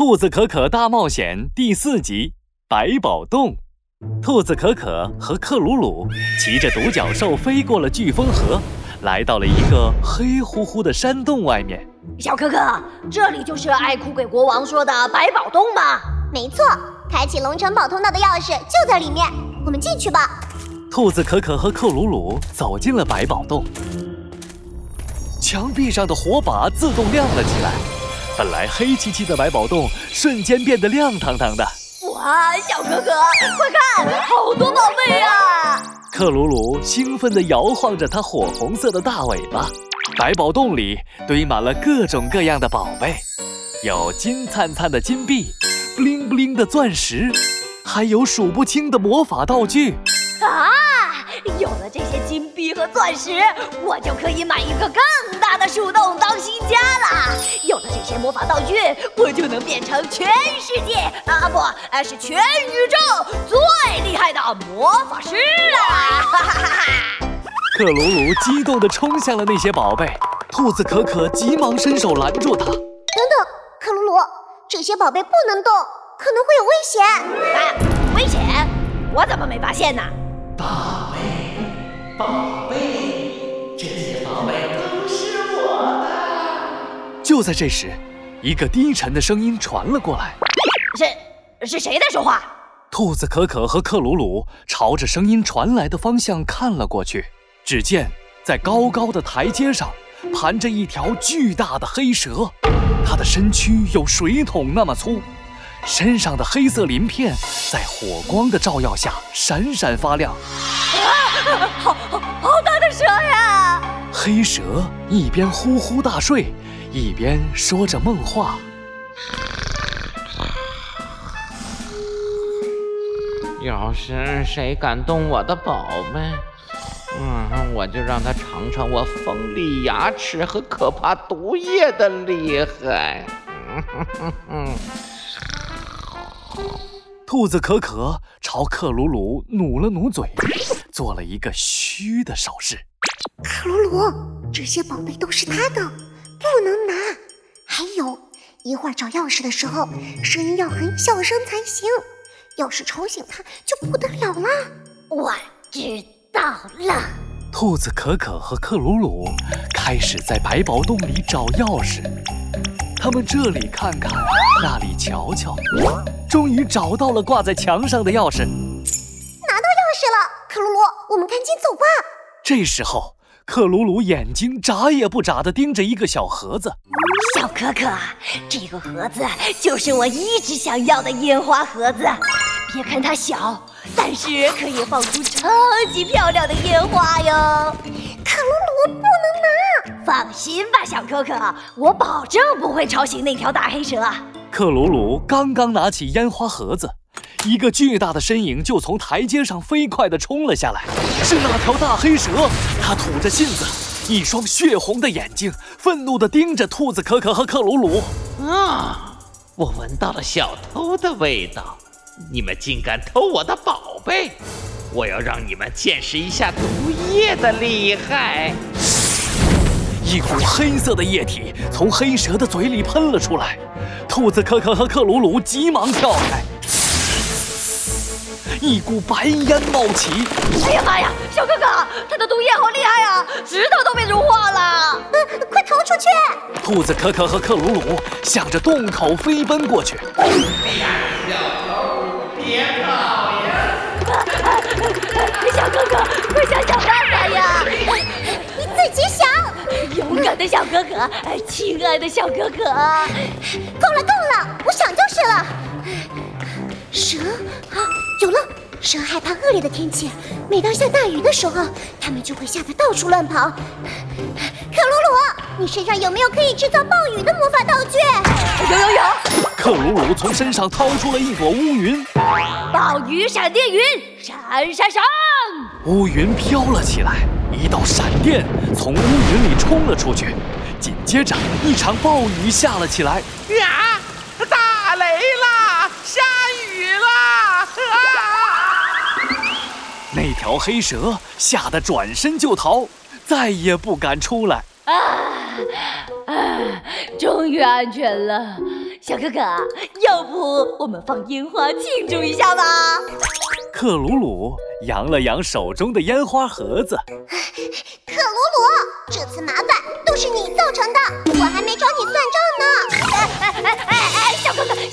兔子可可大冒险》第四集《百宝洞》。兔子可可和克鲁鲁骑着独角兽飞过了飓风河，来到了一个黑乎乎的山洞外面。小可可，这里就是爱哭鬼国王说的百宝洞吗？没错，开启龙城堡通道的钥匙就在里面，我们进去吧。兔子可可和克鲁鲁走进了百宝洞，墙壁上的火把自动亮了起来，本来黑漆漆的百宝洞瞬间变得亮堂堂的。哇，小哥哥，快看，好多宝贝呀！克鲁鲁兴奋地摇晃着它火红色的大尾巴。百宝洞里堆满了各种各样的宝贝，有金灿灿的金币，布灵布灵的钻石，还有数不清的魔法道具。啊！有了这些金币和钻石，我就可以买一个更大的树洞当新家啦！有了这些魔法道具，我就能变成全世界啊不，是全宇宙最厉害的魔法师啦！哈哈哈哈！克鲁鲁激动地冲向了那些宝贝，兔子可可急忙伸手拦住他。等等，克鲁鲁，这些宝贝不能动，可能会有危险。啊，危险？我怎么没发现呢？宝贝，宝贝，这些宝贝都是我的。就在这时，一个低沉的声音传了过来：“是是谁在说话？”兔子可可和克鲁鲁朝着声音传来的方向看了过去，只见在高高的台阶上盘着一条巨大的黑蛇，它的身躯有水桶那么粗。身上的黑色鳞片在火光的照耀下闪闪发亮。啊，好！黑蛇一边呼呼大睡，一边说着梦话。要是谁敢动我的宝贝，嗯，我就让他尝尝我锋利牙齿和可怕毒液的厉害。兔子可可朝克鲁鲁努了努嘴，做了一个嘘的手势。克鲁鲁，这些宝贝都是他的，不能拿。还有一会儿找钥匙的时候，声音要很小声才行，要是吵醒他就不得了了。我知道了。兔子可可和克鲁鲁开始在百宝洞里找钥匙。他们这里看看，那里瞧瞧，终于找到了挂在墙上的钥匙。拿到钥匙了，克鲁鲁，我们赶紧走吧。这时候，克鲁鲁眼睛眨也不眨地盯着一个小盒子。小可可，这个盒子就是我一直想要的烟花盒子。别看它小，但是可以放出超级漂亮的烟花哟。克鲁鲁不能拿，放心吧，小可可，我保证不会吵醒那条大黑蛇。克鲁鲁刚刚拿起烟花盒子，一个巨大的身影就从台阶上飞快地冲了下来，是那条大黑蛇。它吐着信子，一双血红的眼睛愤怒地盯着兔子可可和克鲁鲁。啊！我闻到了小偷的味道，你们竟敢偷我的宝贝！我要让你们见识一下毒液的厉害！一股黑色的液体从黑蛇的嘴里喷了出来，兔子可可和克鲁鲁急忙跳开。一股白烟冒起！哎呀妈呀，小哥哥，他的毒液好厉害啊，指头都被融化了！嗯快逃出去！兔子可可和克鲁鲁向着洞口飞奔过去。小哥哥，快想想办法呀！你自己想。勇敢的小哥哥，亲爱的小哥哥，够了够了，我蛇害怕恶劣的天气，每当下大雨的时候，它们就会吓得到处乱跑。克鲁鲁，你身上有没有可以制造暴雨的魔法道具？有有有！克鲁鲁从身上掏出了一朵乌云，暴雨闪电云，闪闪闪！乌云飘了起来，一道闪电从乌云里冲了出去，紧接着一场暴雨下了起来。呀！条黑蛇吓得转身就逃，再也不敢出来。啊啊！终于安全了。小哥哥，要不我们放烟花庆祝一下吧？克鲁鲁扬了扬手中的烟花盒子。克鲁鲁，这次麻烦都是你造成的，我还没找你算账呢。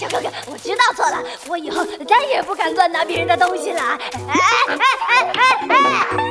哥哥我知道错了我以后再也不敢乱拿别人的东西了。哎哎哎哎哎哎。